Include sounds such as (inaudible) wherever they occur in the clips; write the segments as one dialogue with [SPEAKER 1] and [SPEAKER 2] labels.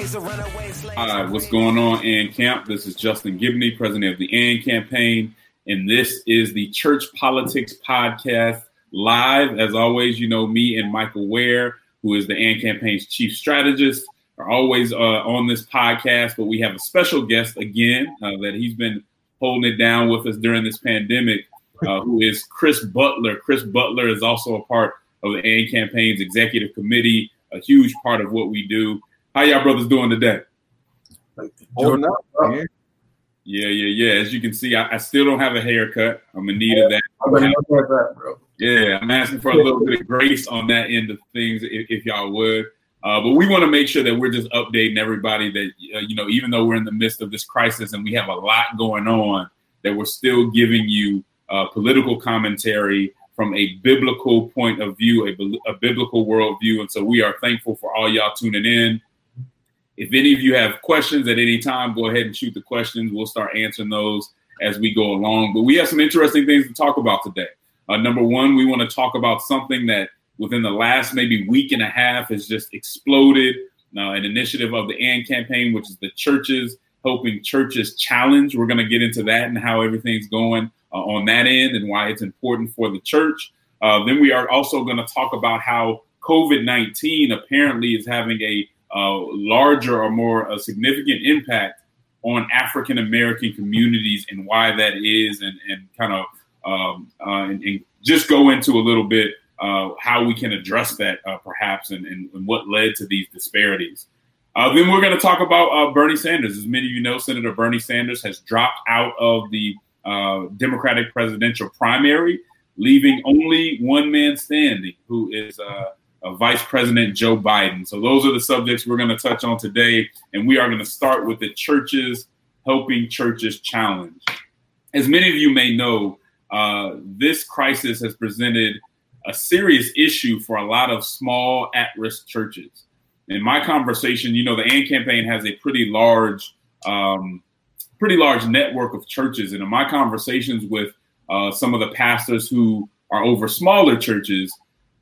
[SPEAKER 1] Hi, what's going on, AND Camp? This is Justin Giboney, president of the AND Campaign, and this is the Church Politics Podcast live. As always, you know me and Michael Ware, who is the AND Campaign's chief strategist, are always uh, on this podcast, but we have a special guest again uh, that he's been holding it down with us during this pandemic, uh, who is Chris Butler. Chris Butler is also a part of the AND Campaign's executive committee, a huge part of what we do. How y'all brothers doing today?
[SPEAKER 2] Holding up, bro.
[SPEAKER 1] Yeah, yeah, yeah. As you can see, I, I still don't have a haircut. I'm in need of that.
[SPEAKER 2] I'm gonna look that, bro.
[SPEAKER 1] Yeah, I'm asking for a little bit of grace on that end of things, if, if y'all would. Uh, but we want to make sure that we're just updating everybody that uh, you know, even though we're in the midst of this crisis and we have a lot going on, that we're still giving you uh, political commentary from a biblical point of view, a, a biblical worldview. And so we are thankful for all y'all tuning in. If any of you have questions at any time, go ahead and shoot the questions. We'll start answering those as we go along. But we have some interesting things to talk about today. Uh, number one, we want to talk about something that within the last maybe week and a half has just exploded. Uh, an initiative of the AND campaign, which is the churches helping churches challenge. We're going to get into that and how everything's going uh, on that end and why it's important for the church. Uh, then we are also going to talk about how COVID 19 apparently is having a larger or more significant impact on African American communities and why that is, and, and kind of um, uh, and, and, just go into a little bit uh, how we can address that uh, perhaps and, and, and, what led to these disparities. Uh, then we're going to talk about uh, Bernie Sanders. As many of you know, Senator Bernie Sanders has dropped out of the uh, Democratic presidential primary, leaving only one man standing, who is Vice President Joe Biden. So those are the subjects we're going to touch on today, and we are going to start with the churches helping churches challenge. As many of you may know, uh, this crisis has presented a serious issue for a lot of small at risk churches. In my conversation, you know, the AND campaign has a pretty large, um, pretty large network of churches. And in my conversations with uh, some of the pastors who are over smaller churches,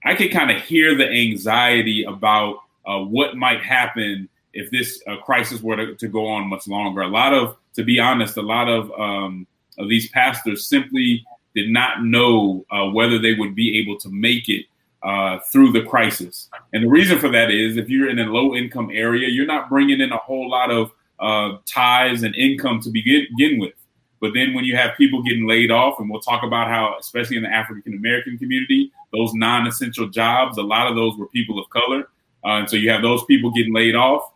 [SPEAKER 1] I could kind of hear the anxiety about uh, what might happen if this uh, crisis were to, to, go on much longer. A lot of, to be honest, a lot of, um, of these pastors simply did not know uh, whether they would be able to make it uh, through the crisis. And the reason for that is if you're in a low income area, you're not bringing in a whole lot of uh, ties and income to begin, begin with. But then when you have people getting laid off, and we'll talk about how, especially in the African American community, those non essential jobs, a lot of those were people of color. Uh, and so you have those people getting laid off.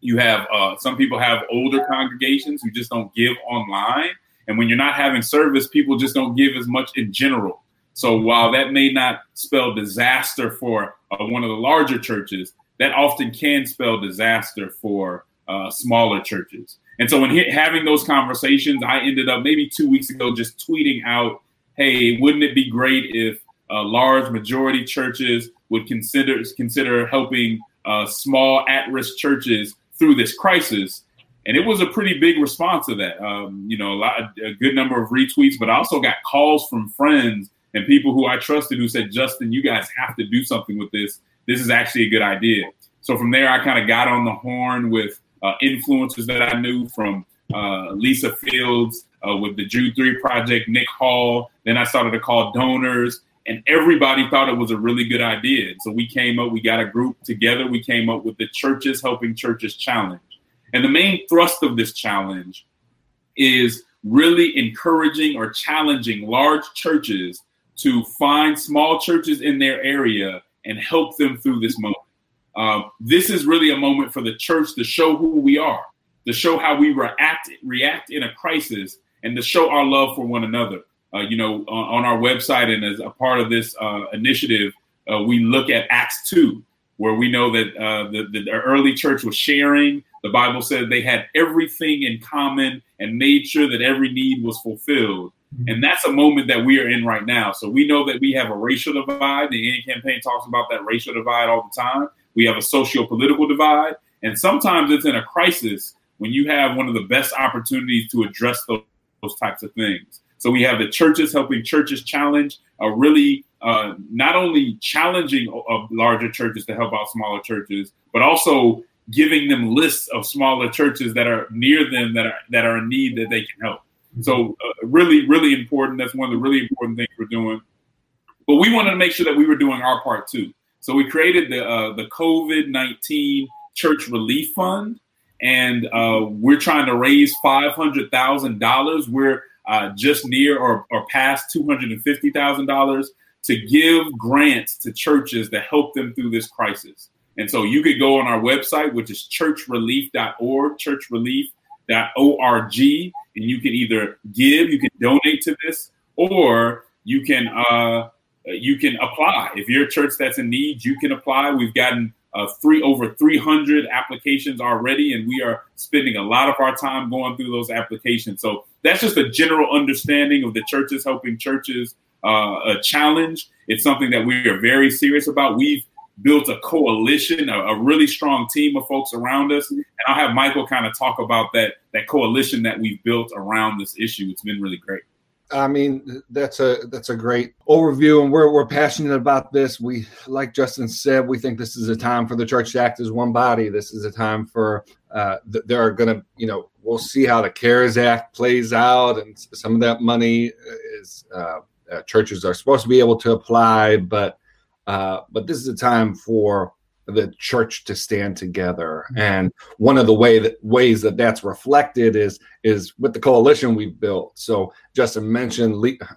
[SPEAKER 1] You have uh, some people have older congregations who just don't give online. And when you're not having service, people just don't give as much in general. So while that may not spell disaster for uh, one of the larger churches, that often can spell disaster for uh, smaller churches. And so when he, having those conversations, I ended up maybe two weeks ago just tweeting out, "Hey, wouldn't it be great if uh, large majority churches would consider consider helping uh, small at-risk churches through this crisis?" And it was a pretty big response to that. Um, you know, a, lot, a good number of retweets, but I also got calls from friends and people who I trusted who said, "Justin, you guys have to do something with this. This is actually a good idea." So from there, I kind of got on the horn with uh, influencers that I knew from uh, Lisa Fields uh, with the Jude 3 Project, Nick Hall. Then I started to call donors, and everybody thought it was a really good idea. So we came up, we got a group together, we came up with the Churches Helping Churches Challenge. And the main thrust of this challenge is really encouraging or challenging large churches to find small churches in their area and help them through this moment. Uh, this is really a moment for the church to show who we are, to show how we react react in a crisis, and to show our love for one another. Uh, you know, on, on, our website and as a part of this uh, initiative, uh, we look at Acts two, where we know that uh, the, the, early church was sharing, the Bible said they had everything in common and made sure that every need was fulfilled. Mm-hmm. And that's a moment that we are in right now. So we know that we have a racial divide. The AND campaign talks about that racial divide all the time. We have a socio political divide. And sometimes it's in a crisis when you have one of the best opportunities to address those, those types of things. So we have the churches helping churches challenge a really uh, not only challenging of larger churches to help out smaller churches, but also giving them lists of smaller churches that are near them that are that are in need that they can help. So uh, really, really important. That's one of the really important things we're doing. But we wanted to make sure that we were doing our part too. So we created the uh, the COVID nineteen Church Relief Fund, and uh, we're trying to raise five hundred thousand dollars. We're uh, just near or, or past two hundred and fifty thousand dollars to give grants to churches to help them through this crisis. And so you could go on our website, which is churchrelief.org, churchrelief.org, and you can either give, you can donate to this, or you can uh, you can apply. If you're a church that's in need, you can apply. We've gotten uh, three over 300 applications already, and we are spending a lot of our time going through those applications. So that's just a general understanding of the churches helping churches uh, a challenge. It's something that we are very serious about. We've built a coalition, a, a, really strong team of folks around us. And I'll have Michael kind of talk about that that coalition that we've built around this issue. It's been really great.
[SPEAKER 3] I mean, that's a that's a great overview, and we're we're passionate about this. We, like Justin said, we think this is a time for the church to act as one body. This is a time for uh, th- there are going to, you know, we'll see how the CARES Act plays out, and some of that money is uh, uh, churches are supposed to be able to apply, but uh, but this is a time for the church to stand together. And one of the way that ways that that's reflected is is with the coalition we've built. So justin mentioned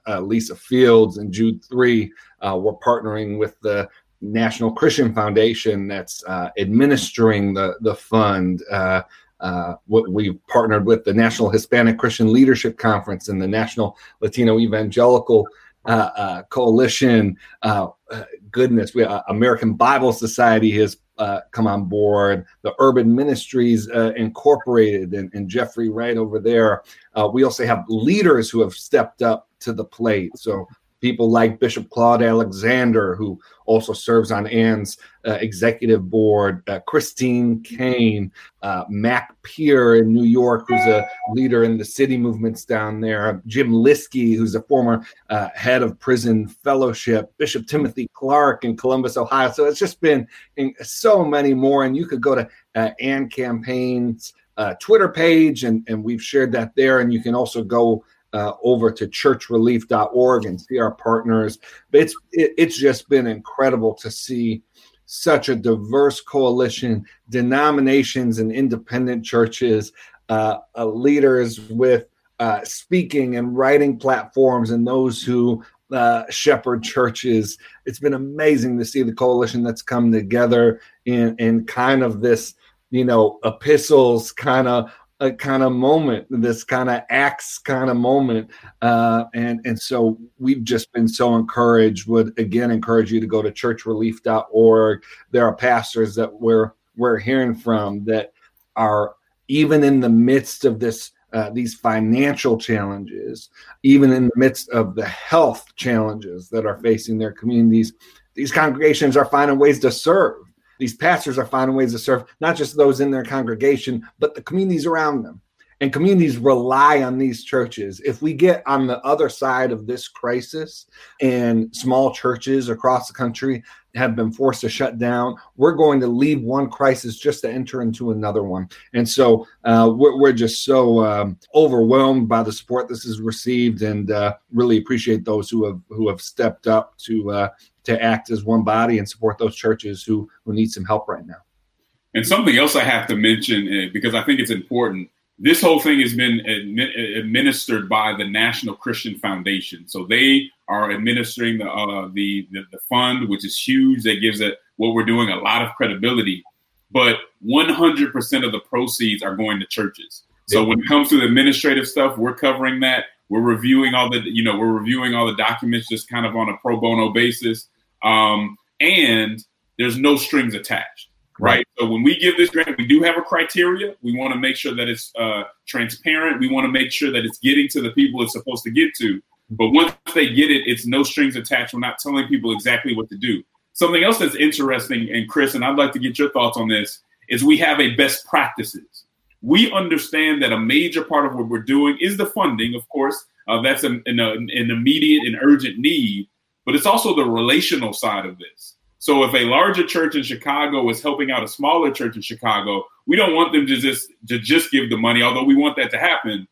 [SPEAKER 3] uh, lisa fields and jude 3 uh, we're partnering with the national christian foundation that's uh, administering the the fund. Uh, uh, we've partnered with the national hispanic christian leadership conference and the national latino evangelical uh, uh, coalition. Uh, uh goodness, we uh, American Bible Society has uh, come on board. The Urban Ministries Incorporated and, and, Jeffrey Wright over there. we also have leaders who have stepped up to the plate. So people like Bishop Claude Alexander, who also serves on AND's uh, executive board, uh, Christine Caine, uh, Mac Pier in New York, who's a leader in the city movements down there, Jim Liske, who's a former uh, head of prison fellowship, Bishop Timothy Clarke in Columbus, Ohio. So it's just been so many more. And you could go to uh, AND Campaigns. Uh, Twitter page, and, and we've shared that there. And you can also go uh, over to churchrelief.org and see our partners. It's it, it's just been incredible to see such a diverse coalition, denominations and independent churches, uh, uh, leaders with uh, speaking and writing platforms, and those who uh, shepherd churches. It's been amazing to see the coalition that's come together in in kind of this, you know, epistles kind of a kind of moment, this kind of acts kind of moment, uh, and and so we've just been so encouraged. Would again encourage you to go to churchrelief.org. There are pastors that we're we're hearing from that are even in the midst of this uh, these financial challenges, even in the midst of the health challenges that are facing their communities, these congregations are finding ways to serve these pastors are finding ways to serve not just those in their congregation, but the communities around them. And communities rely on these churches. If we get on the other side of this crisis and small churches across the country have been forced to shut down, we're going to leave one crisis just to enter into another one. And so uh, we're, we're, just so um, overwhelmed by the support this has received, and uh, really appreciate those who have who have stepped up to uh, to act as one body and support those churches who who need some help right now.
[SPEAKER 1] And something else I have to mention uh, because I think it's important. This whole thing has been administered by the National Christian Foundation, so they are administering the uh, the, the, the fund, which is huge. That gives it what we're doing a lot of credibility. But 100% of the proceeds are going to churches. So when it comes to the administrative stuff, we're covering that. We're reviewing all the you know we're reviewing all the documents just kind of on a pro bono basis. Um, and there's no strings attached. right? So when we give this grant, we do have a criteria. We want to make sure that it's uh, transparent. We want to make sure that it's getting to the people it's supposed to get to. But once they get it, it's no strings attached. We're not telling people exactly what to do. Something else that's interesting, and Chris, and I'd like to get your thoughts on this, is we have a best practices. We understand that a major part of what we're doing is the funding, of course. Uh, that's an, an, an immediate and urgent need, but it's also the relational side of this. So if a larger church in Chicago is helping out a smaller church in Chicago, we don't want them to just to just give the money, although we want that to happen.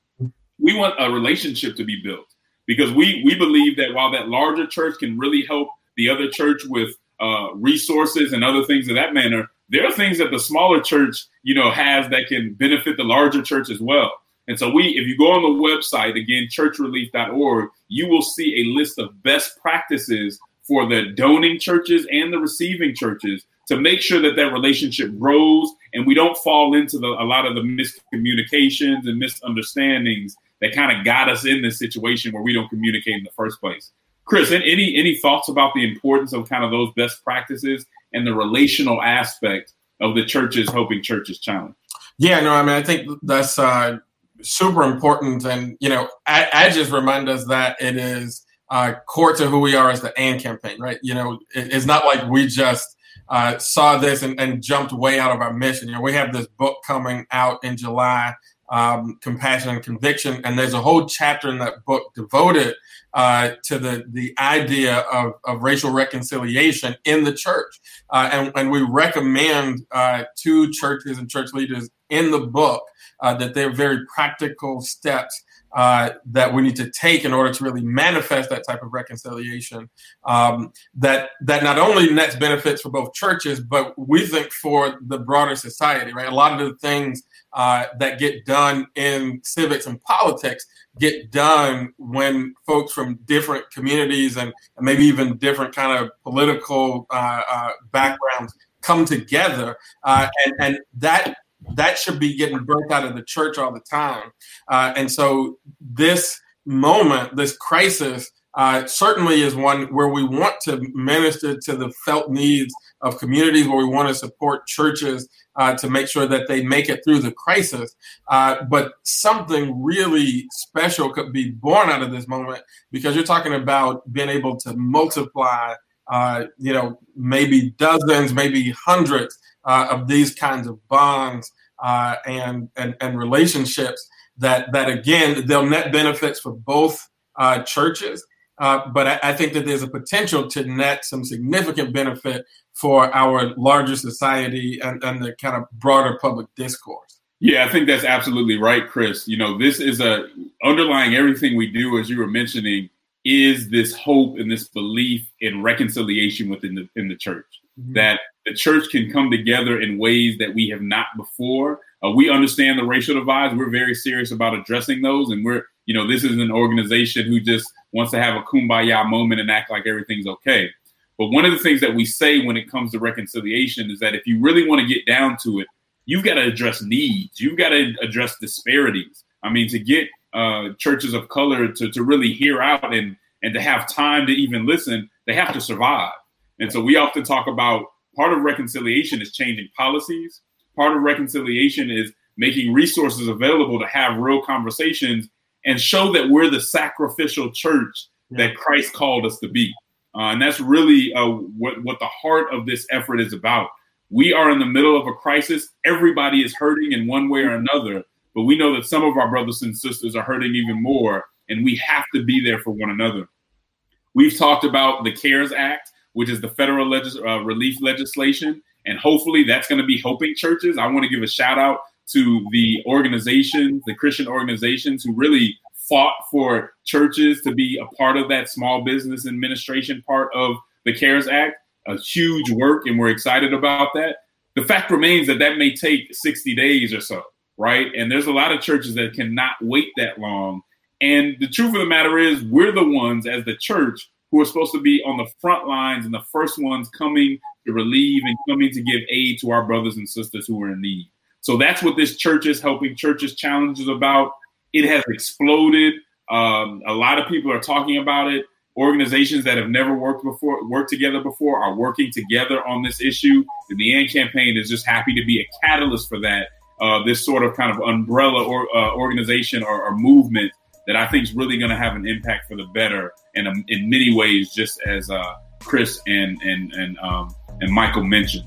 [SPEAKER 1] We want a relationship to be built because we we believe that while that larger church can really help the other church with uh, resources and other things of that manner, there are things that the smaller church you know has that can benefit the larger church as well. And so we, if you go on the website again, churchrelief.org, you will see a list of best practices for the donating churches and the receiving churches to make sure that that relationship grows and we don't fall into the, a lot of the miscommunications and misunderstandings that kind of got us in this situation where we don't communicate in the first place. Chris, any any thoughts about the importance of kind of those best practices and the relational aspect of the churches helping churches challenge?
[SPEAKER 4] Yeah, no, I mean, I think that's uh, super important, and you know, I, I just remind us that it is uh, core to who we are as the AND campaign, right? You know, it, it's not like we just uh, saw this and, and, jumped way out of our mission. You know, we have this book coming out in July, um, Compassion and Conviction, and there's a whole chapter in that book devoted uh, to the the idea of, of racial reconciliation in the church, uh, and, and we recommend uh, to churches and church leaders in the book uh, that they're very practical steps uh, that we need to take in order to really manifest that type of reconciliation. Um, that that not only nets benefits for both churches, but we think for the broader society. Right, a lot of the things uh, that get done in civics and politics get done when folks from different communities and, maybe even different kind of political uh, uh, backgrounds come together, uh, and and that that should be getting birthed out of the church all the time. Uh, and so this moment, this crisis, uh, certainly is one where we want to minister to the felt needs of communities, where we want to support churches uh, to make sure that they make it through the crisis. Uh, but something really special could be born out of this moment because you're talking about being able to multiply, uh, you know, maybe dozens, maybe hundreds uh, of these kinds of bonds uh, and, and and relationships that that again they'll net benefits for both uh, churches. Uh, but I, I, think that there's a potential to net some significant benefit for our larger society and, and the kind of broader public discourse.
[SPEAKER 1] Yeah, I think that's absolutely right, Chris. You know, this is a underlying everything we do, as you were mentioning, is this hope and this belief in reconciliation within the in the church. Mm-hmm. That the church can come together in ways that we have not before. Uh, we understand the racial divides. We're very serious about addressing those. And we're, you know, this is an organization who just wants to have a kumbaya moment and act like everything's okay. But one of the things that we say when it comes to reconciliation is that if you really want to get down to it, you've got to address needs. You've got to address disparities. I mean, to get uh, churches of color to, to really hear out and, and to have time to even listen, they have to survive. And so we often talk about part of reconciliation is changing policies. Part of reconciliation is making resources available to have real conversations and show that we're the sacrificial church that Christ called us to be. Uh, and that's really uh, what, what the heart of this effort is about. We are in the middle of a crisis. Everybody is hurting in one way or another, but we know that some of our brothers and sisters are hurting even more, and we have to be there for one another. We've talked about the CARES Act which is the federal legis- uh, relief legislation. And hopefully that's going to be helping churches. I want to give a shout out to the organizations, the Christian organizations who really fought for churches to be a part of that small business administration part of the CARES Act. A huge work, and we're excited about that. The fact remains that that may take 60 days or so, right? And there's a lot of churches that cannot wait that long. And the truth of the matter is, we're the ones as the church who are supposed to be on the front lines and the first ones coming to relieve and coming to give aid to our brothers and sisters who are in need. So that's what this church is helping churches challenge is about. It has exploded. Um, a lot of people are talking about it. organizations that have never worked before, worked together before, are working together on this issue. And the AND campaign is just happy to be a catalyst for that. Uh, this sort of kind of umbrella or uh, organization or, or, movement that I think is really going to have an impact for the better, and um, in many ways, just as uh, Chris and and and um, and Michael mentioned.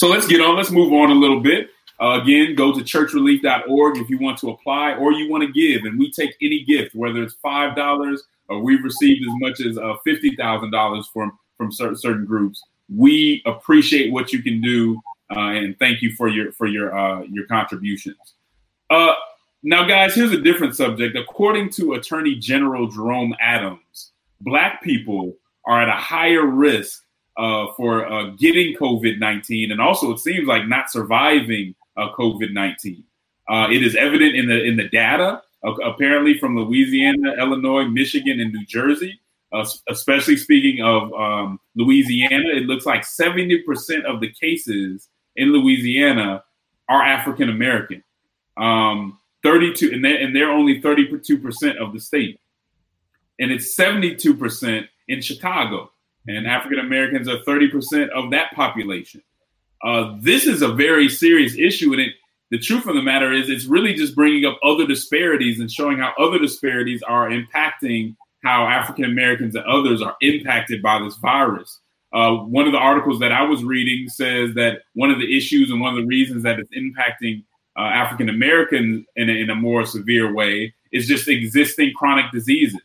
[SPEAKER 1] So let's get on. Let's move on a little bit. Uh, again, go to churchrelief.org if you want to apply or you want to give. And we take any gift, whether it's $5 or we've received as much as uh, $50,000 from, from certain, certain groups. We appreciate what you can do. Uh, and thank you for your for your uh, your contributions. Uh, now, guys, here's a different subject. According to Attorney General Jerome Adams, Black people are at a higher risk uh, for uh, getting COVID 19 and also it seems like not surviving uh, COVID 19. Uh, it is evident in the in the data, apparently from Louisiana, Illinois, Michigan, and New Jersey. Uh, especially speaking of um, Louisiana, it looks like 70% of the cases in Louisiana are African American. Um, 32, and they're, and they're only 32% of the state. And it's 72% in Chicago and African Americans are 30% of that population. Uh, this is a very serious issue, and it, the truth of the matter is, it's really just bringing up other disparities and showing how other disparities are impacting how African Americans and others are impacted by this virus. Uh, one of the articles that I was reading says that one of the issues and one of the reasons that it's impacting uh, African Americans in, in a more severe way is just existing chronic diseases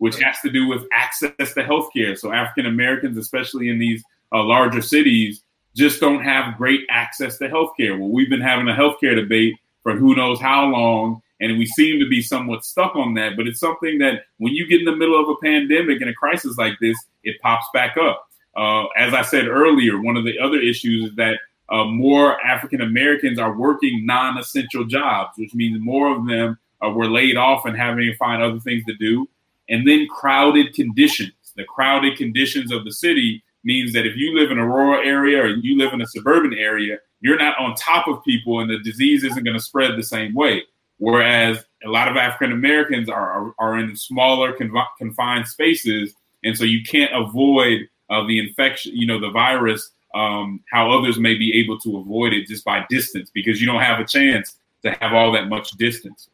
[SPEAKER 1] which has to do with access to healthcare. So African Americans, especially in these uh, larger cities, just don't have great access to healthcare. Well, we've been having a healthcare debate for who knows how long, and we seem to be somewhat stuck on that. But it's something that when you get in the middle of a pandemic and a crisis like this, it pops back up. Uh, as I said earlier, one of the other issues is that uh, more African Americans are working non-essential jobs, which means more of them uh, were laid off and having to find other things to do and then crowded conditions. The crowded conditions of the city means that if you live in a rural area or you live in a suburban area, you're not on top of people and the disease isn't going to spread the same way. Whereas a lot of African Americans are, are, in smaller conf- confined spaces. And so you can't avoid uh, the infection, you know, the virus, um, how others may be able to avoid it just by distance because you don't have a chance to have all that much distance.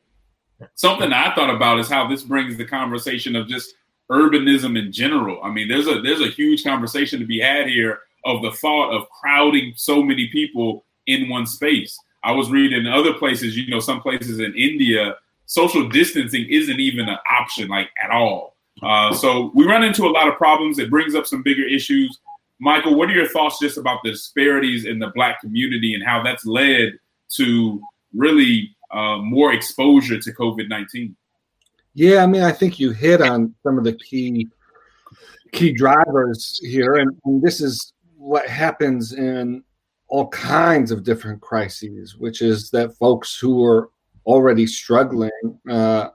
[SPEAKER 1] Something I thought about is how this brings the conversation of just urbanism in general. I mean, there's a there's a huge conversation to be had here of the thought of crowding so many people in one space. I was reading other places, you know, some places in India, social distancing isn't even an option, like at all. Uh, so we run into a lot of problems. It brings up some bigger issues. Michael, what are your thoughts just about the disparities in the Black community and how that's led to really uh, more exposure to COVID nineteen?
[SPEAKER 3] Yeah, I mean, I think you hit on some of the key key drivers here, and, and this is what happens in all kinds of different crises, which is that folks who are already struggling uh,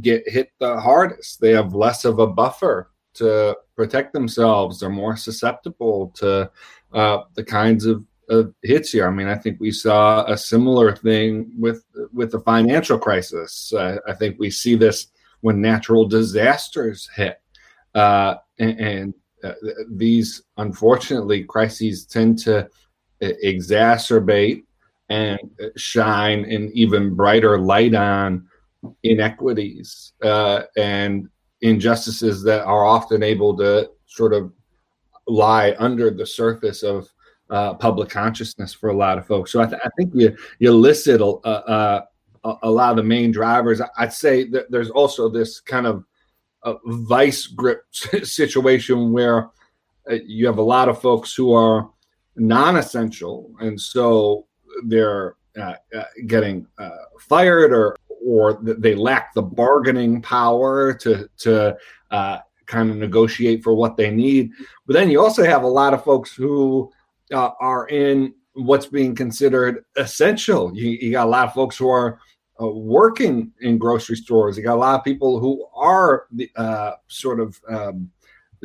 [SPEAKER 3] get hit the hardest. They have less of a buffer to protect themselves. They're more susceptible to uh, the kinds of hits here. I mean, I think we saw a similar thing with with the financial crisis. Uh, I think we see this when natural disasters hit, uh, and, and uh, these unfortunately crises tend to exacerbate and shine an even brighter light on inequities uh, and injustices that are often able to sort of lie under the surface of uh, public consciousness for a lot of folks. So I, th- I think you you listed a, a, a, lot of the main drivers. I'd say that there's also this kind of vice grip (laughs) situation where uh, you have a lot of folks who are non-essential, and so they're uh, uh, getting uh, fired or or they lack the bargaining power to to uh, kind of negotiate for what they need. But then you also have a lot of folks who uh, are in what's being considered essential. You, you, got a lot of folks who are uh, working in grocery stores. You got a lot of people who are the uh, sort of um,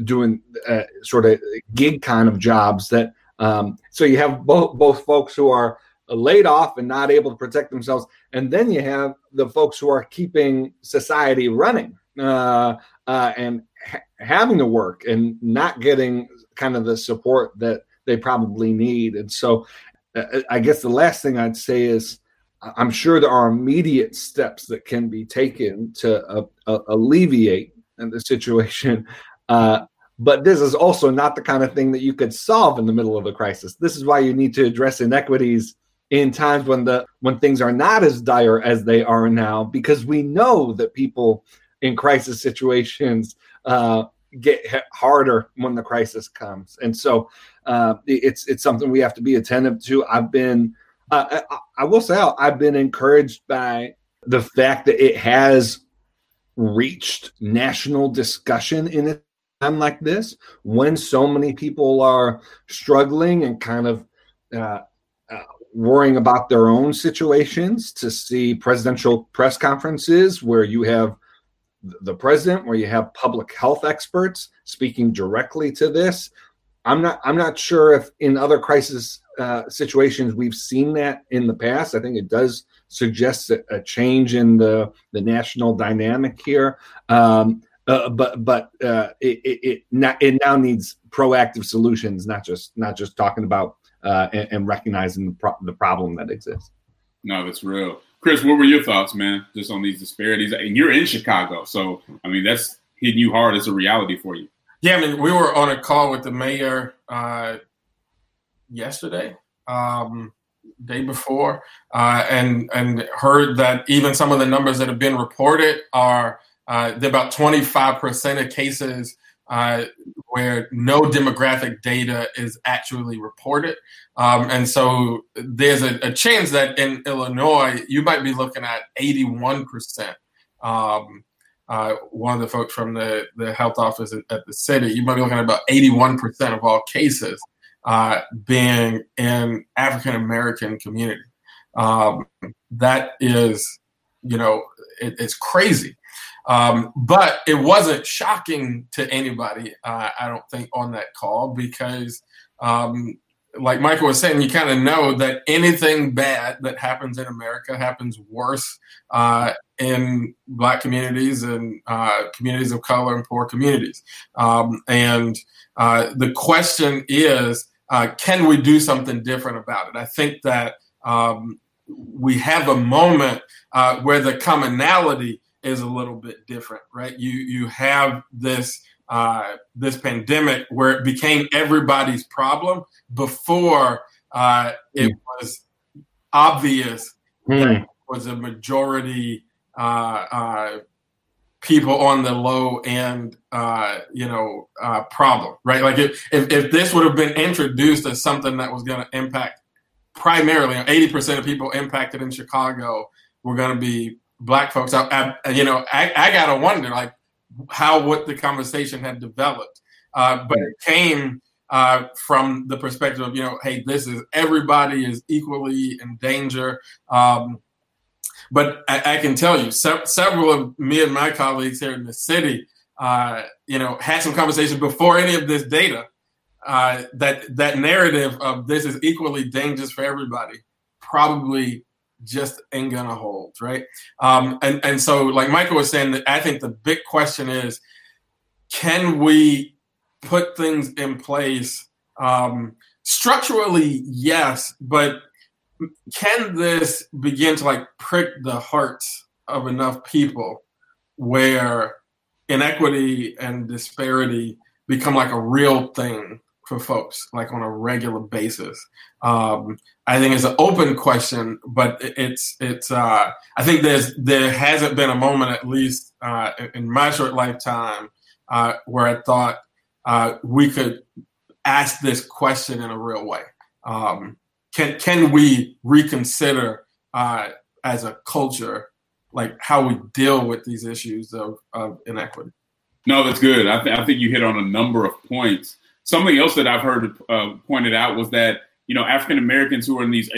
[SPEAKER 3] doing uh, sort of gig kind of jobs. That um, so you have both both folks who are laid off and not able to protect themselves, and then you have the folks who are keeping society running uh, uh, and ha- having to work and not getting kind of the support that they probably need. And so, uh, I guess the last thing I'd say is I'm sure there are immediate steps that can be taken to uh, uh, alleviate the situation. (laughs) Uh, but this is also not the kind of thing that you could solve in the middle of a crisis. This is why you need to address inequities in times when the when things are not as dire as they are now, because we know that people in crisis situations uh, get harder when the crisis comes, and so uh, it's it's something we have to be attentive to. I've been uh, I, I will say I've been encouraged by the fact that it has reached national discussion in a time like this when so many people are struggling and kind of uh, uh, worrying about their own situations to see presidential press conferences where you have the president where you have public health experts speaking directly to this i'm not i'm not sure if in other crisis uh, situations we've seen that in the past. I think it does suggest a, a change in the the national dynamic here. Um, uh, but but uh, it it, it, not, it, now needs proactive solutions, not just not just talking about uh, and, and, recognizing the, pro- the problem that exists.
[SPEAKER 1] No, that's real. Chris, what were your thoughts, man, just on these disparities? And you're in Chicago, so I mean that's hitting you hard as a reality for you.
[SPEAKER 4] Yeah, I mean, we were on a call with the mayor uh, yesterday, um, day before, uh, and and heard that even some of the numbers that have been reported are uh, about 25% of cases uh, where no demographic data is actually reported. Um, and so there's a, a, chance that in Illinois, you might be looking at 81%. Um, uh, one of the folks from the, the health office at, the city, you might be looking at about 81% of all cases uh, being in African American community. Um, that is, you know, it, it's crazy. Um, but it wasn't shocking to anybody, uh, I don't think, on that call because, um, like Michael was saying, you kind of know that anything bad that happens in America happens worse uh, in Black communities and uh, communities of color and poor communities. Um, and uh, the question is, uh, can we do something different about it? I think that um, we have a moment uh, where the commonality is a little bit different, right? You you have this uh, this pandemic where it became everybody's problem before uh, it mm. was obvious mm. that it was a majority uh, uh, people on the low end, uh, you know, uh, problem, right? Like if, if, if this would have been introduced as something that was going to impact primarily, 80% of people impacted in Chicago were going to be black folks. I, I you know, I, I got to wonder like how what the conversation had developed. Uh, but it came uh, from the perspective of, you know, hey, this is everybody is equally in danger. Um, but I, I can tell you, se- several of me and my colleagues here in the city, uh, you know, had some conversations before any of this data. Uh, that that narrative of this is equally dangerous for everybody probably just ain't gonna hold, right? Um, and and so, like Michael was saying, that I think the big question is, can we put things in place um, structurally? Yes, but can this begin to like prick the hearts of enough people where inequity and disparity become like a real thing for folks like on a regular basis. Um, i think it's an open question but it's it's uh, i think there's there hasn't been a moment at least uh, in my short lifetime uh, where i thought uh, we could ask this question in a real way. Um, can can we reconsider uh, as a culture like how we deal with these issues of, of inequity?
[SPEAKER 1] No that's good. I, th- I think you hit on a number of points something else that i've heard uh, pointed out was that you know, African Americans who are in these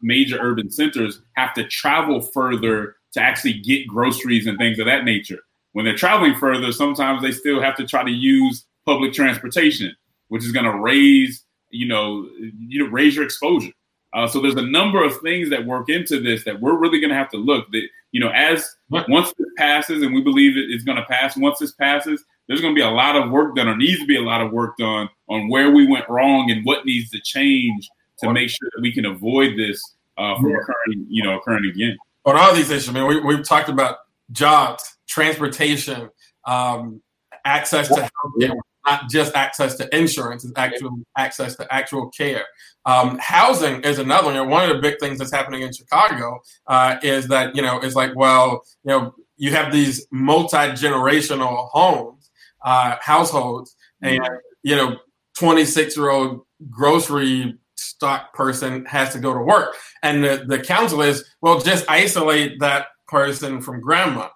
[SPEAKER 1] major urban centers have to travel further to actually get groceries and things of that nature. When they're traveling further, sometimes they still have to try to use public transportation, which is going to raise, you know, you know, raise your exposure. Uh, so there's a number of things that work into this that we're really going to have to look. That you know, as once this passes, and we believe it is going to pass. Once this passes, there's going to be a lot of work done, or needs to be a lot of work done on where we went wrong and what needs to change to make sure that we can avoid this uh, from occurring, you know, occurring again.
[SPEAKER 4] On all these issues, I mean, we, we've talked about jobs, transportation, um, access to healthcare, not just access to insurance, it's actual access to actual care. Um, housing is another one. You know, one of the big things that's happening in Chicago uh, is that you know it's like, well, you know, you have these multi generational homes, uh, households, and you know, twenty six year old grocery stock person has to go to work, and the the counsel is, well, just isolate that person from grandma.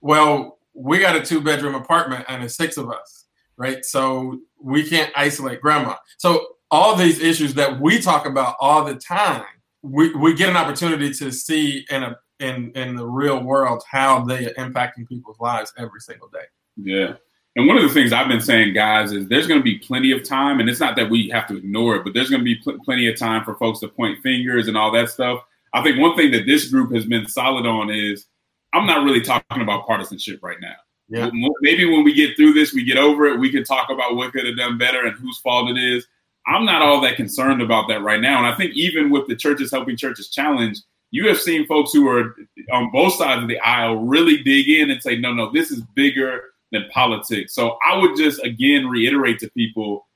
[SPEAKER 4] Well, we got a two bedroom apartment and it's six of us, right? So we can't isolate grandma. So all these issues that we talk about all the time, we, we get an opportunity to see in a in in the real world how they are impacting people's lives every single day.
[SPEAKER 1] Yeah. And one of the things I've been saying, guys, is there's going to be plenty of time, and it's not that we have to ignore it, but there's going to be pl- plenty of time for folks to point fingers and all that stuff. I think one thing that this group has been solid on is I'm not really talking about partisanship right now. Yeah. Maybe when we get through this, we get over it, we can talk about what could have done better and whose fault it is. I'm not all that concerned about that right now. And I think even with the Churches Helping Churches Challenge, you have seen folks who are on both sides of the aisle really dig in and say, no, no, this is bigger than politics. So I would just again reiterate to people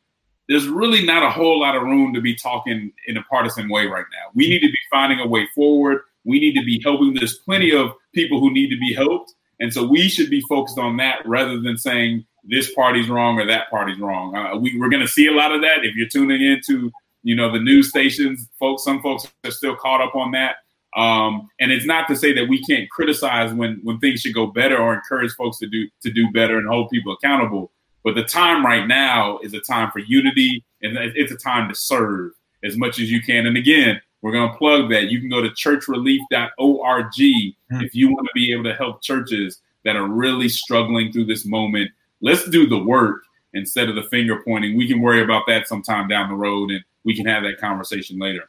[SPEAKER 1] there's really not a whole lot of room to be talking in a partisan way right now. We need to be finding a way forward. We need to be helping. There's plenty of people who need to be helped. And so we should be focused on that rather than saying this party's wrong or that party's wrong. Uh, we, we're going to see a lot of that. If you're tuning into, you know, the news stations, folks, some folks are still caught up on that. Um, and it's not to say that we can't criticize when when things should go better or encourage folks to do to do better and hold people accountable. But the time right now is a time for unity, and it's a time to serve as much as you can. And again, we're going to plug that. You can go to churchrelief.org mm-hmm. if you want to be able to help churches that are really struggling through this moment. Let's do the work instead of the finger pointing. We can worry about that sometime down the road, and we can have that conversation later.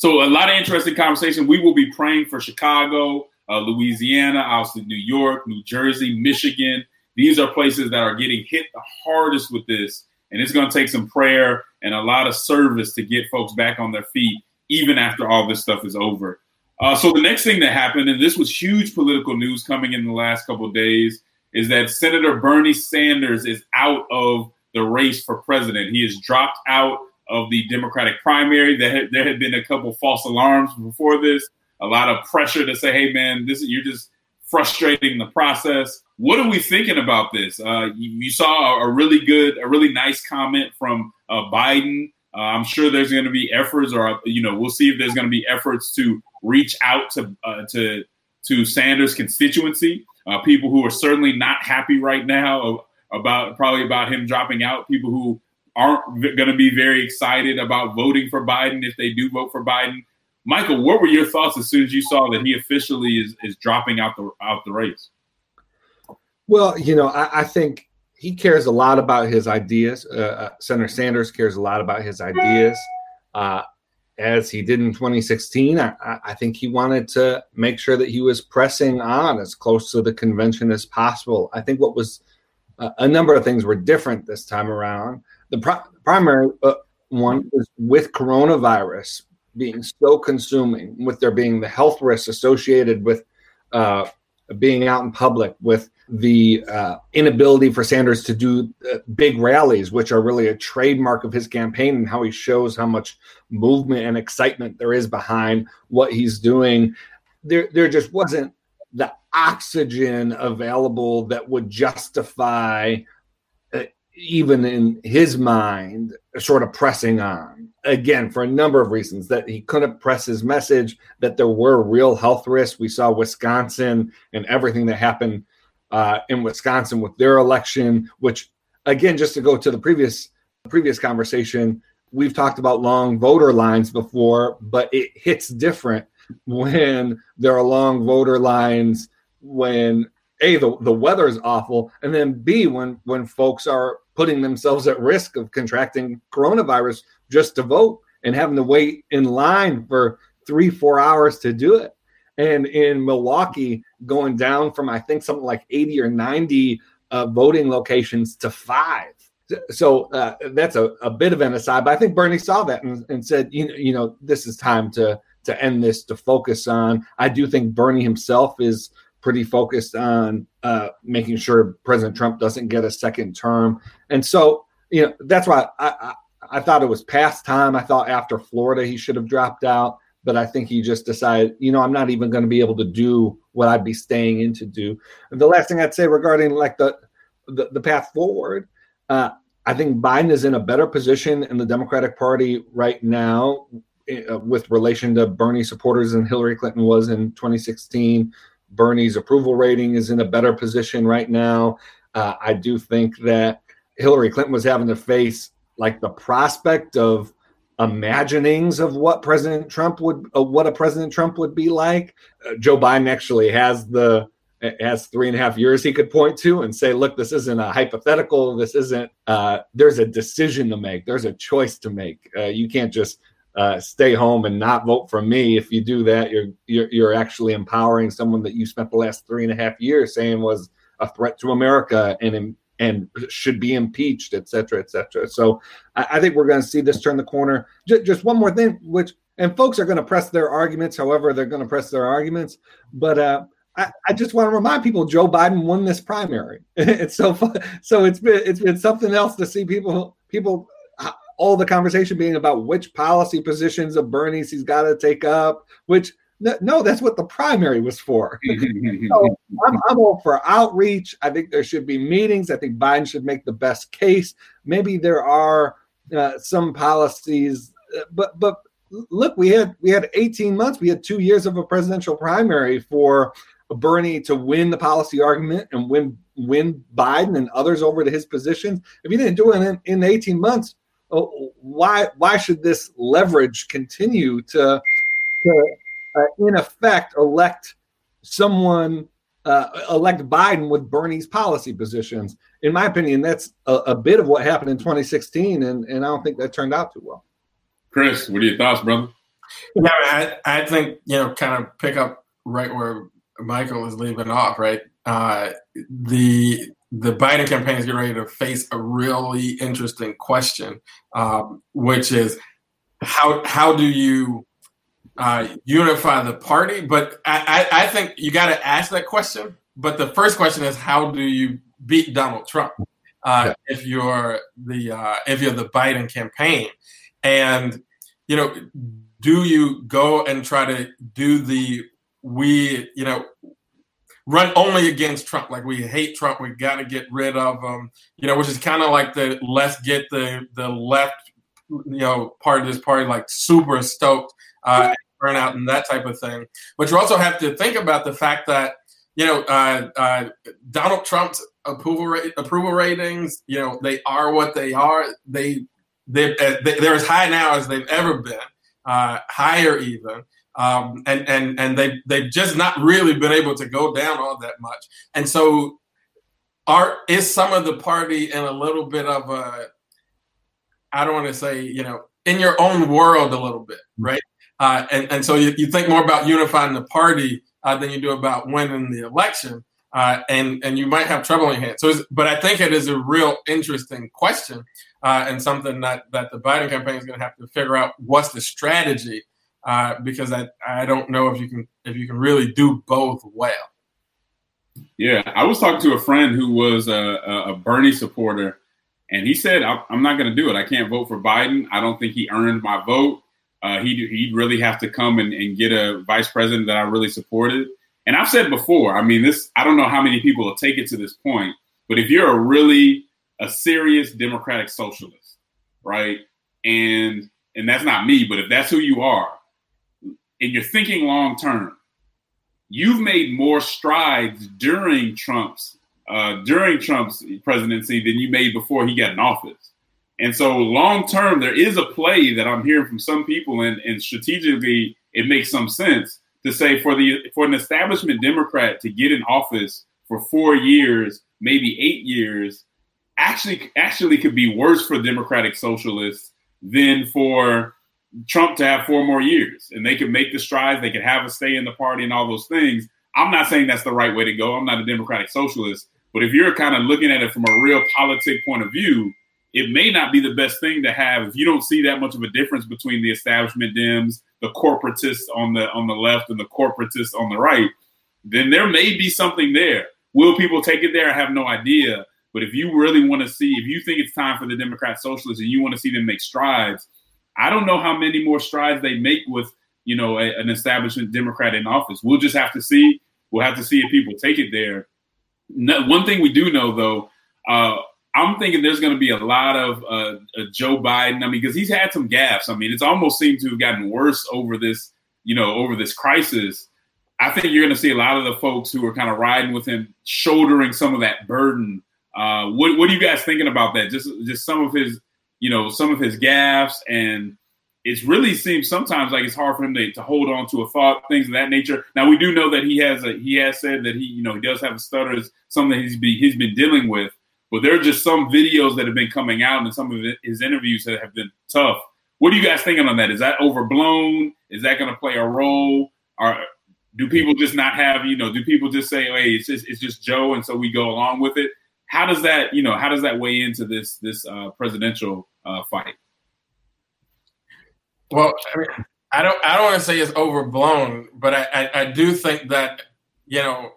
[SPEAKER 1] So a lot of interesting conversation. We will be praying for Chicago, uh, Louisiana, obviously New York, New Jersey, Michigan. These are places that are getting hit the hardest with this, and it's going to take some prayer and a lot of service to get folks back on their feet, even after all this stuff is over. Uh, so the next thing that happened, and this was huge political news coming in the last couple days, is that Senator Bernie Sanders is out of the race for president. He has dropped out of the Democratic primary. There had, there had been a couple false alarms before this, a lot of pressure to say, "Hey, man, this you're just frustrating the process." What are we thinking about this? Uh, you, you, saw a, a, really good, a really nice comment from uh, Biden. Uh, I'm sure there's going to be efforts, or you know, we'll see if there's going to be efforts to reach out to uh, to to Sanders' constituency, uh, people who are certainly not happy right now about probably about him dropping out, people who aren't going to be very excited about voting for Biden if they do vote for Biden. Michael, what were your thoughts as soon as you saw that he officially is, is dropping out the out the race?
[SPEAKER 3] Well, you know, I, I think he cares a lot about his ideas. Uh, uh, Senator Sanders cares a lot about his ideas. Uh, as he did in 2016, I, I, think he wanted to make sure that he was pressing on as close to the convention as possible. I think what was uh, a number of things were different this time around. The pri- primary uh, one is with coronavirus being so consuming, with there being the health risks associated with uh, being out in public, with the uh, inability for Sanders to do uh, big rallies, which are really a trademark of his campaign and how he shows how much movement and excitement there is behind what he's doing. There, there just wasn't the oxygen available that would justify even in his mind, sort of pressing on again for a number of reasons that he couldn't press his message that there were real health risks. We saw Wisconsin and everything that happened uh, in Wisconsin with their election, which again, just to go to the previous previous conversation, we've talked about long voter lines before, but it hits different when there are long voter lines when a the, the weather is awful and then b when when folks are putting themselves at risk of contracting coronavirus just to vote and having to wait in line for three four hours to do it. And in milwaukee going down from i think something like 80 or 90 uh, voting locations to five. So uh, that's a, a bit of an aside but i think bernie saw that and, and said you know, you know this is time to to end this to focus on. I do think bernie himself is pretty focused on uh, making sure President Trump doesn't get a second term. And so, you know, that's why I, I, I thought it was past time. I thought after Florida he should have dropped out, but I think he just decided, you know, I'm not even going to be able to do what I'd be staying in to do. And the last thing I'd say regarding like the the, the path forward, uh, I think Biden is in a better position in the Democratic Party right now uh, with relation to Bernie supporters than Hillary Clinton was in 2016 Bernie's approval rating is in a better position right now. Uh, I do think that Hillary Clinton was having to face like the prospect of imaginings of what President Trump would, uh, what a President Trump would be like. Uh, Joe Biden actually has the has three and a half years he could point to and say, look, this isn't a hypothetical. This isn't. Uh, there's a decision to make. There's a choice to make. Uh, you can't just uh, stay home and not vote for me. If you do that, you're, you're you're actually empowering someone that you spent the last three and a half years saying was a threat to America and and should be impeached, et cetera, et cetera. So I, I think we're going to see this turn the corner. Just, just one more thing, which and folks are going to press their arguments, however they're going to press their arguments, but. uh I, I, just want to remind people Joe Biden won this primary. (laughs) it's so fun. so it's been it's been something else to see people people all the conversation being about which policy positions of Bernie's he's got to take up, which no, that's what the primary was for. (laughs) so I'm, I'm, all for outreach. I think there should be meetings. I think Biden should make the best case. Maybe there are uh, some policies, uh, but but look, we had we had 18 months. We had two years of a presidential primary for Bernie to win the policy argument and win win Biden and others over to his positions. If he didn't do it in, in 18 months, Oh, why why should this leverage continue to to uh, in effect elect someone uh, elect Biden with Bernie's policy positions? In my opinion, that's a, a, bit of what happened in 2016, and, and I don't think that turned out too well.
[SPEAKER 1] Chris, what are your thoughts, brother?
[SPEAKER 4] Yeah, I, I think you know, kind of pick up right where Michael is leaving off. Right, uh, the the Biden campaign is getting ready to face a really interesting question, um, which is how how do you uh, unify the party? But I, I, I think you got to ask that question. But the first question is how do you beat Donald Trump uh, yeah. if you're the uh, if you're the Biden campaign, and you know, do you go and try to do the we you know run only against Trump. Like we hate Trump. We got to get rid of him. You know, which is kind of like the let's get the the left, you know, part of this party like super stoked uh, turnout and that type of thing. But you also have to think about the fact that you know uh, uh, Donald Trump's approval rate, approval ratings. You know, they are what they are. They they, they're as high now as they've ever been, uh, higher even um, and and and they they've just not really been able to go down all that much. And so, are is some of the party in a little bit of a I don't want to say you know in your own world a little bit, right? Uh, and and so you, you think more about unifying the party uh, than you do about winning the election. Uh, and and you might have trouble in your hands. So, but I think it is a real interesting question, uh, and something that that the Biden campaign is going to have to figure out what's the strategy uh, because I, I don't know if you can if you can really do both well.
[SPEAKER 1] Yeah, I was talking to a friend who was a, a Bernie supporter, and he said, "I'm not going to do it. I can't vote for Biden. I don't think he earned my vote. Uh, he he'd really have to come and, and get a vice president that I really supported." And I've said before, I mean, this I don't know how many people will take it to this point, but if you're a really a serious democratic socialist, right, and and that's not me, but if that's who you are, and you're thinking long term, you've made more strides during Trump's uh, during Trump's presidency than you made before he got in office. And so long term, there is a play that I'm hearing from some people, and, and strategically, it makes some sense to say for the for an establishment Democrat to get in office for four years, maybe eight years, actually actually could be worse for Democratic socialists than for Trump to have four more years. And they could make the strides, they could have a stay in the party and all those things. I'm not saying that's the right way to go. I'm not a Democratic socialist. But if you're kind of looking at it from a real politic point of view, it may not be the best thing to have if you don't see that much of a difference between the establishment Dems, the corporatists on the on the left and the corporatists on the right, then there may be something there. Will people take it there? I have no idea. But if you really want to see, if you think it's time for the Democrat Socialists and you want to see them make strides, I don't know how many more strides they make with you know a, an establishment Democrat in office. We'll just have to see. We'll have to see if people take it there. No, one thing we do know though, uh, I'm thinking there's going to be a lot of uh, uh, Joe Biden. I mean, because he's had some gaffes. I mean, it's almost seemed to have gotten worse over this, you know, over this crisis. I think you're going to see a lot of the folks who are kind of riding with him, shouldering some of that burden. Uh, what What are you guys thinking about that? Just just some of his, you know, some of his gaffes, and it really seems sometimes like it's hard for him to, to hold on to a thought, things of that nature. Now we do know that he has a he has said that he you know he does have a stutter, something he's be, he's been dealing with. But there are just some videos that have been coming out and some of his interviews that have been tough. What are you guys thinking on that? Is that overblown? Is that going to play a role? Or do people just not have, you know, do people just say, hey, it's just, it's just Joe, and so we go along with it? How does that, you know, how does that weigh into this this uh, presidential uh, fight?
[SPEAKER 4] Well, I mean, I don't, I don't want to say it's overblown, but I, I, I do think that, you know,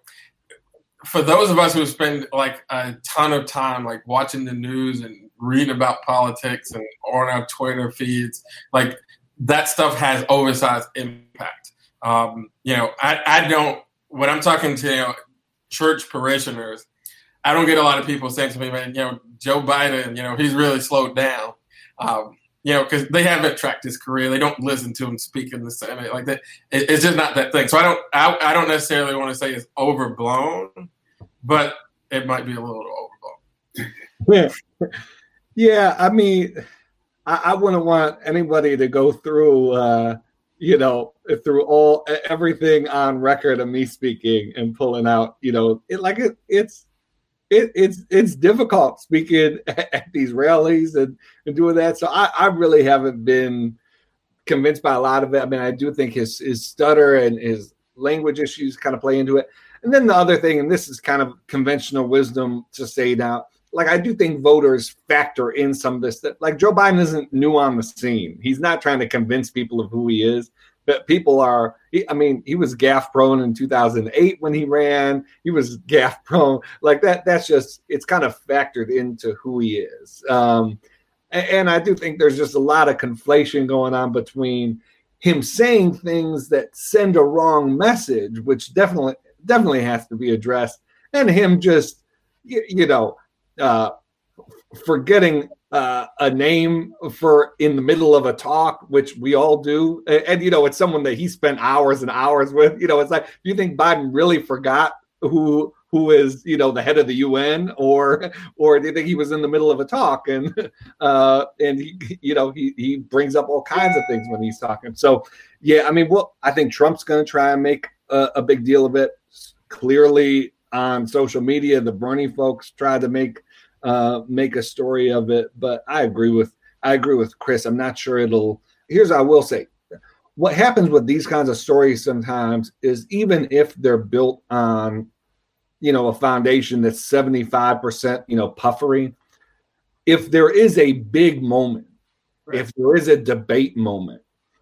[SPEAKER 4] for those of us who spend like a ton of time like watching the news and reading about politics and on our Twitter feeds, like that stuff has oversized impact. Um, you know, I, I don't when I'm talking to you know, church parishioners, I don't get a lot of people saying to me, man, you know, Joe Biden, you know, he's really slowed down. Um, you know, because they haven't tracked his career. They don't listen to him speak in the Senate like that. It, it's just not that thing. So I don't, I, I don't necessarily want to say it's overblown, but it might be a little overblown.
[SPEAKER 3] Yeah, (laughs) yeah. I mean, I, I wouldn't want anybody to go through, uh, you know, through all everything on record of me speaking and pulling out, you know, it like it, it's it, it's it's difficult speaking (laughs) at these rallies and, and doing that. So I, I really haven't been convinced by a lot of it. I mean, I do think his his stutter and his language issues kind of play into it. And then the other thing, and this is kind of conventional wisdom to say now, like I do think voters factor in some of this that like Joe Biden isn't new on the scene. He's not trying to convince people of who he is. But people are, I mean, he was gaffe prone in 2008 when he ran. He was gaffe (laughs) prone. Like that, that's just, it's kind of factored into who he is. Um, and, and I do think there's just a lot of conflation going on between him saying things that send a wrong message, which definitely, definitely has to be addressed, and him just, you, you know, uh, forgetting uh, a name for in the middle of a talk, which we all do. And, and, you know, it's someone that he spent hours and hours with. You know, it's like, do you think Biden really forgot who who is you know the head of the UN, or or do you think he was in the middle of a talk and (laughs) uh, and he you know he he brings up all kinds of things when he's talking. So yeah, I mean, well, I think Trump's going to try and make a, a big deal of it. Clearly on social media, the Bernie folks tried to make uh, make a story of it. But I agree with I agree with Chris. I'm not sure it'll. Here's what I will say: what happens with these kinds of stories sometimes is even if they're built on, you know, a foundation that's 75 percent, you know, puffery. If there is a big moment, right. if there is a debate moment,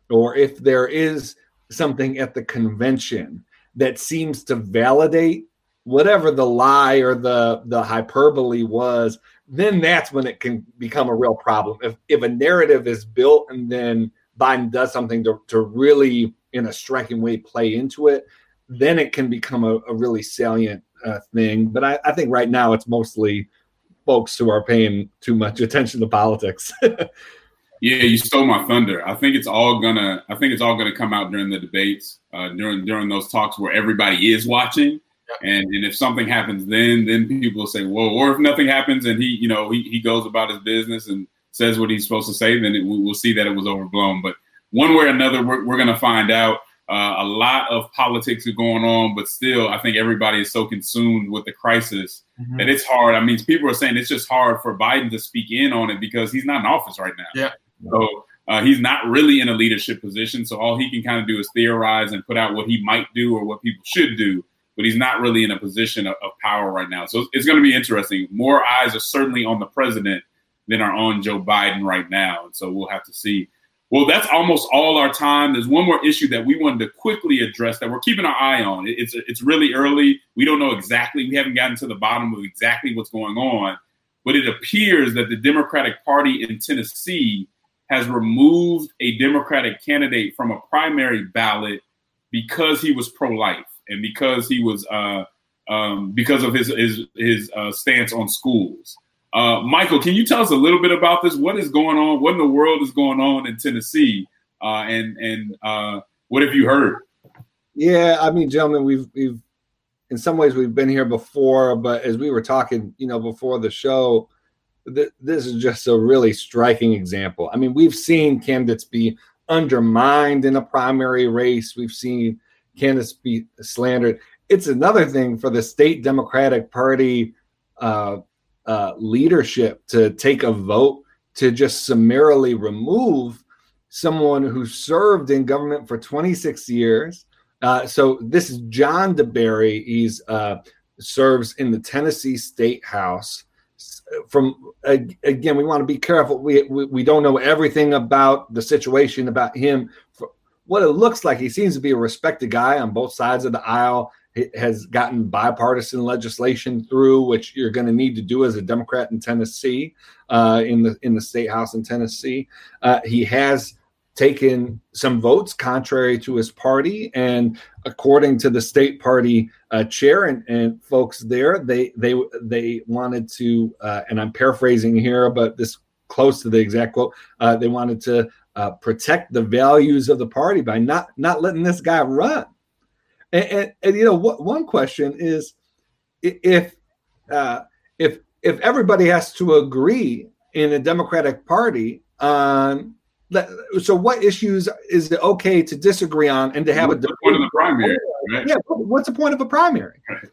[SPEAKER 3] or if there is something at the convention that seems to validate whatever the lie or the the hyperbole was then that's when it can become a real problem. If if a narrative is built and then biden does something to, to really in a striking way play into it then it can become a, a really salient uh, thing. But I, I think right now it's mostly folks who are paying too much attention to politics. (laughs)
[SPEAKER 1] Yeah you stole my thunder. I think it's all gonna i think it's all gonna come out during the debates uh, during during those talks where everybody is watching and and if something happens, then then people will say, "Whoa!" Or if nothing happens and he, you know, he, he goes about his business and says what he's supposed to say, then it, we'll see that it was overblown. But one way or another, we're, we're going to find out. Uh, a lot of politics are going on, but still, I think everybody is so consumed with the crisis mm-hmm. that it's hard. I mean, people are saying it's just hard for Biden to speak in on it because he's not in office right now.
[SPEAKER 4] Yeah.
[SPEAKER 1] So uh, he's not really in a leadership position. So all he can kind of do is theorize and put out what he might do or what people should do. But he's not really in a position of, of power right now. So it's going to be interesting. More eyes are certainly on the president than are on Joe Biden right now. And so we'll have to see well, that's almost all our time. There's one more issue that we wanted to quickly address that we're keeping our eye on. It's it's really early. We don't know exactly. We haven't gotten to the bottom of exactly what's going on, but it appears that the Democratic Party in Tennessee has removed a Democratic candidate from a primary ballot because he was pro-life and because he was uh, um, because of his his his uh, stance on schools. Uh, Michael, can you tell us a little bit about this? What is going on? What in the world is going on in Tennessee? Uh, and and uh, what have you heard?
[SPEAKER 3] Yeah, I mean, gentlemen, we've we've in some ways we've been here before, but as we were talking, you know, before the show, th- this is just a really striking example. I mean, we've seen candidates be undermined in a primary race. We've seen candidates be slandered. It's another thing for the state Democratic Party uh, uh, leadership to take a vote to just summarily remove someone who served in government for 26 years. Uh, so this is John DeBerry. He's uh, serves in the Tennessee State House. From again, we want to be careful. We, we, we don't know everything about the situation about him. For what it looks like, he seems to be a respected guy on both sides of the aisle He has gotten bipartisan legislation through, which you're going to need to do as a Democrat in Tennessee, uh, in the in the state house in Tennessee. Uh, he has taken some votes contrary to his party, and according to the state party uh, chair and, and folks there, they they they wanted to, uh, and I'm paraphrasing here, but this close to the exact quote, uh, they wanted to uh, protect the values of the party by not not letting this guy run. And, and, and you know, what, one question is if uh, if if everybody has to agree in a Democratic Party on so what issues is it okay to disagree on and to have
[SPEAKER 1] what's
[SPEAKER 3] a
[SPEAKER 1] point of the primary?
[SPEAKER 3] Right? Yeah, what's the point of a primary? Right.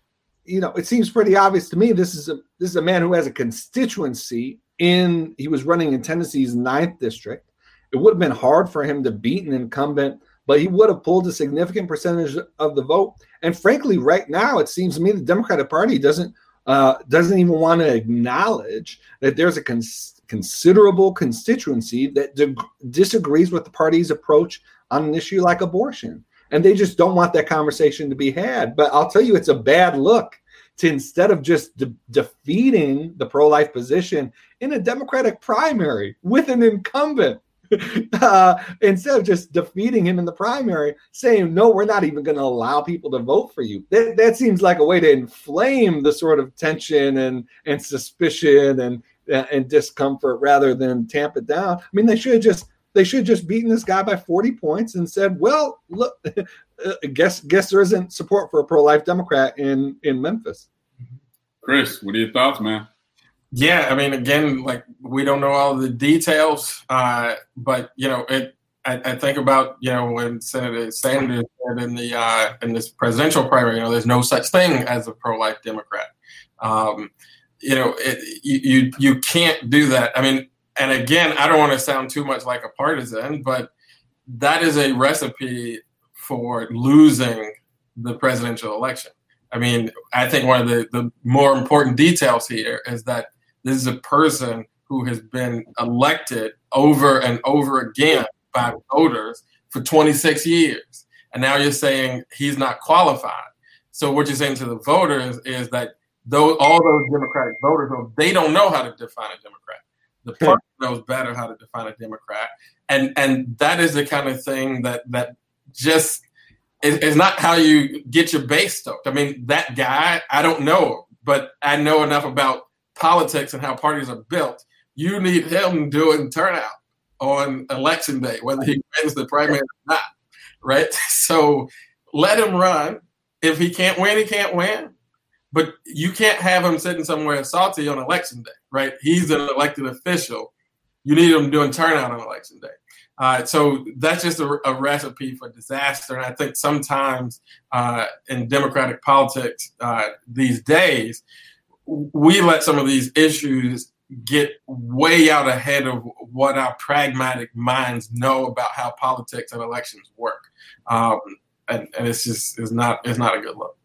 [SPEAKER 3] You know, it seems pretty obvious to me. This is a this is a man who has a constituency in. He was running in Tennessee's ninth district. It would have been hard for him to beat an incumbent but he would have pulled a significant percentage of the vote. And frankly, right now, it seems to me the Democratic Party doesn't uh, doesn't even want to acknowledge that there's a cons- considerable constituency that di- disagrees with the party's approach on an issue like abortion, and they just don't want that conversation to be had. But I'll tell you, it's a bad look to instead of just de- defeating the pro-life position in a Democratic primary with an incumbent uh, instead of just defeating him in the primary, saying, no, we're not even going to allow people to vote for you. That, that seems like a way to inflame the sort of tension and, and suspicion and, and discomfort rather than tamp it down. I mean, they should have just they should just beaten this guy by 40 points and said, well, look, (laughs) uh, guess guess there isn't support for a pro-life Democrat in in Memphis.
[SPEAKER 1] Chris, what are your thoughts, man?
[SPEAKER 4] Yeah, I mean, again, like we don't know all the details, uh, but you know, it. I, I, think about you know when Senator Sanders said in the uh, in this presidential primary, you know, there's no such thing as a pro-life Democrat. Um, you know, it, you, you you can't do that. I mean, and again, I don't want to sound too much like a partisan, but that is a recipe for losing the presidential election. I mean, I think one of the, the more important details here is that this is a person who has been elected over and over again by voters for 26 years. And now you're saying he's not qualified. So what you're saying to the voters is that though all those Democratic voters, they don't know how to define a Democrat. The hmm. party knows better how to define a Democrat. And and that is the kind of thing that that just is, is not how you get your base stoked. I mean, that guy, I don't know, but I know enough about politics and how parties are built, you need him doing turnout on election day, whether he wins the primary or not. Right? (laughs) So let him run. If he can't win, he can't win. But you can't have him sitting somewhere salty on election day, right? He's an elected official. you need him doing turnout on election day. Uh, so that's just a, a, recipe for disaster. And I think sometimes uh, in Democratic politics uh, these days, we let some of these issues get way out ahead of what our pragmatic minds know about how politics and elections work. Um, and, and, it's just it's not it's not a good look.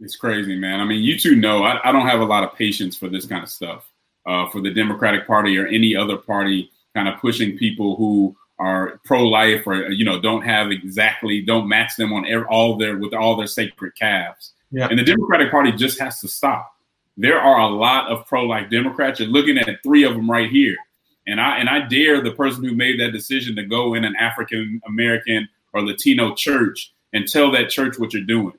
[SPEAKER 1] It's crazy, man. I mean, you two know I, I don't have a lot of patience for this kind of stuff. Uh, for the Democratic Party or any other party, kind of pushing people who are pro-life or you know don't have exactly don't match them on all their with all their sacred calves. Yeah. And the Democratic Party just has to stop there are a lot of pro-life Democrats. You're looking at three of them right here. And I and I dare the person who made that decision to go in an African American or Latino church and tell that church what you're doing.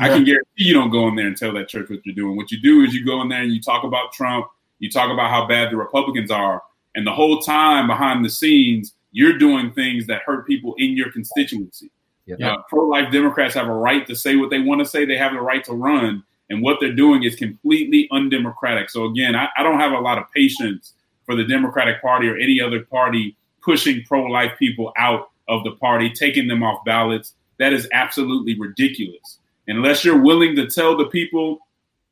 [SPEAKER 1] Yeah. I can guarantee you don't go in there and tell that church what you're doing. What you do is you go in there and you talk about Trump, you talk about how bad the Republicans are, and the whole time behind the scenes, you're doing things that hurt people in your constituency. Yeah. Uh, pro-life Democrats have a right to say what they want to say. They have the right to run, and what they're doing is completely undemocratic. So again, I, I don't have a lot of patience for the Democratic Party or any other party pushing pro-life people out of the party, taking them off ballots. That is absolutely ridiculous. Unless you're willing to tell the people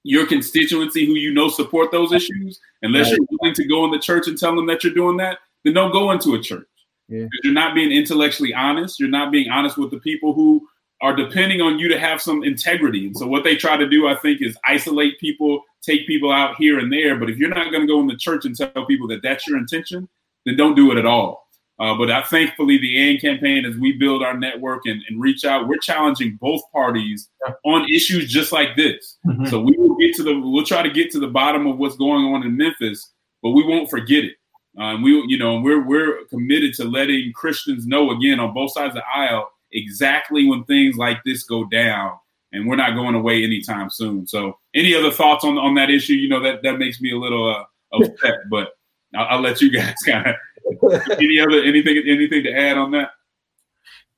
[SPEAKER 1] your constituency who you know support those issues, unless you're willing to go in the church and tell them that you're doing that, then don't go into a church. Yeah. You're not being intellectually honest. You're not being honest with the people who are depending on you to have some integrity. And so what they try to do, I think, is isolate people, take people out here and there. But if you're not going to go in the church and tell people that that's your intention, then don't do it at all. Uh, but I thankfully the AND campaign, as we build our network and, and reach out, we're challenging both parties on issues just like this. Mm-hmm. So we will get to the, we'll try to get to the bottom of what's going on in Memphis, but we won't forget it. Um, we, you know, we're we're committed to letting Christians know again on both sides of the aisle exactly when things like this go down, and we're not going away anytime soon. So, any other thoughts on on that issue? You know that that makes me a little uh, upset, (laughs) but I'll, I'll, let you guys (laughs) kind of any other anything anything to add on that.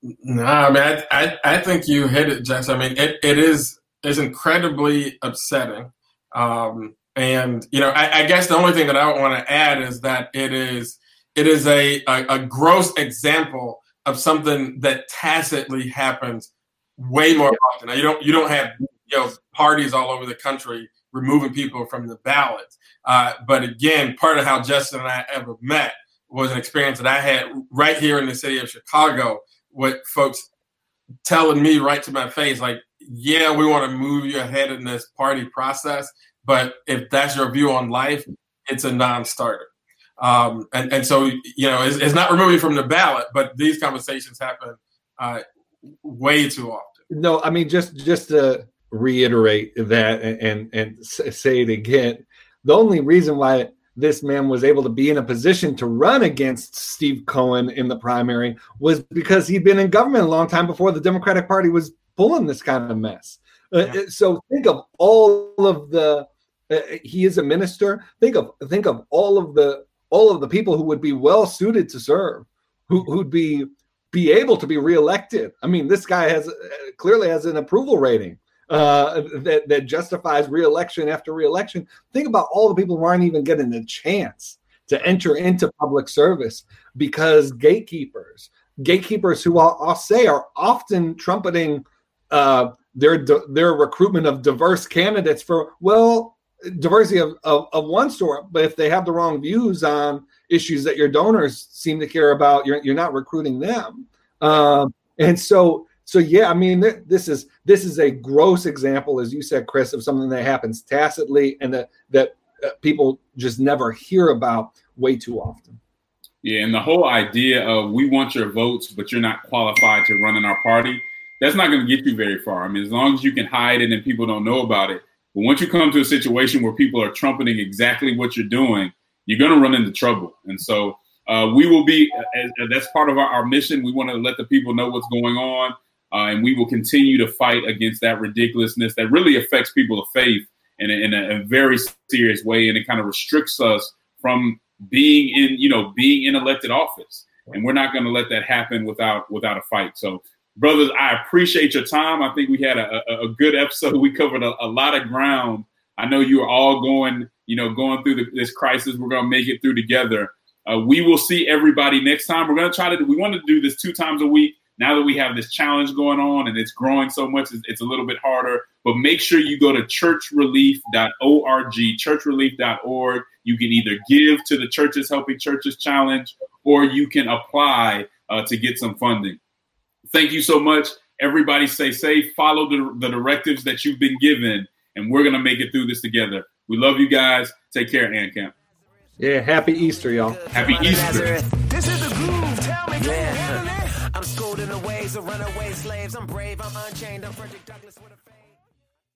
[SPEAKER 4] No, I mean, I, I, I think you hit it, Jess. I mean, it, it is is incredibly upsetting. Um, and you know, I, I, guess the only thing that I want to add is that it is it is a, a, a gross example of something that tacitly happens way more often. Now, you don't you don't have you know parties all over the country removing people from the ballot. Uh, but again, part of how Justin and I ever met was an experience that I had right here in the city of Chicago with folks telling me right to my face, like, yeah, we want to move you ahead in this party process, but if that's your view on life, it's a non-starter. Um, and, and so, you know, it's, it's, not removing from the ballot, but these conversations happen uh, way too often.
[SPEAKER 3] No, I mean, just just to reiterate that and, and, and say it again, the only reason why this man was able to be in a position to run against Steve Cohen in the primary was because he'd been in government a long time before the Democratic Party was pulling this kind of mess. Uh, yeah. Uh, so think of all of the. Uh, he is a minister. Think of think of all of the all of the people who would be well suited to serve, who, who'd be be able to be reelected. I mean, this guy has clearly has an approval rating uh, that that justifies reelection after reelection. Think about all the people who aren't even getting a chance to enter into public service because gatekeepers, gatekeepers who I'll, I'll say are often trumpeting uh, their their recruitment of diverse candidates for well diversity of, of, of, one store, but if they have the wrong views on issues that your donors seem to care about, you're, you're not recruiting them. Um, and so, so yeah, I mean, this is this is a gross example, as you said, Chris, of something that happens tacitly and that that uh, people just never hear about way too often.
[SPEAKER 1] Yeah, and the whole idea of we want your votes, but you're not qualified to run in our party, that's not going to get you very far. I mean, as long as you can hide it and people don't know about it, but once you come to a situation where people are trumpeting exactly what you're doing, you're going to run into trouble. And so uh, we will be, that's part of our, our, mission. We want to let the people know what's going on. Uh, and we will continue to fight against that ridiculousness that really affects people of faith in a, in a very serious way. And it kind of restricts us from being in, you know, being in elected office. And we're not going to let that happen without without a fight. So brothers, I appreciate your time. I think we had a, a, a good episode. We covered a, a, lot of ground. I know you are all going, you know, going through the, this crisis. We're going to make it through together. Uh, we will see everybody next time. We're going to try to. We want to do this two times a week. Now that we have this challenge going on and it's growing so much, it's, it's a little bit harder. But make sure you go to churchrelief.org, churchrelief.org. You can either give to the Churches Helping Churches Challenge or you can apply uh, to get some funding. Thank you so much. Everybody stay safe. Follow the, the directives that you've been given, and we're going to make it through this together. We love you guys. Take care, Camp.
[SPEAKER 3] Yeah, happy Easter, y'all.
[SPEAKER 1] Happy Easter.
[SPEAKER 5] This is the groove. Tell me,
[SPEAKER 6] Yeah. I'm schooled in the ways of runaway slaves. I'm brave, I'm unchained, I'm Frederick Douglass with a fame.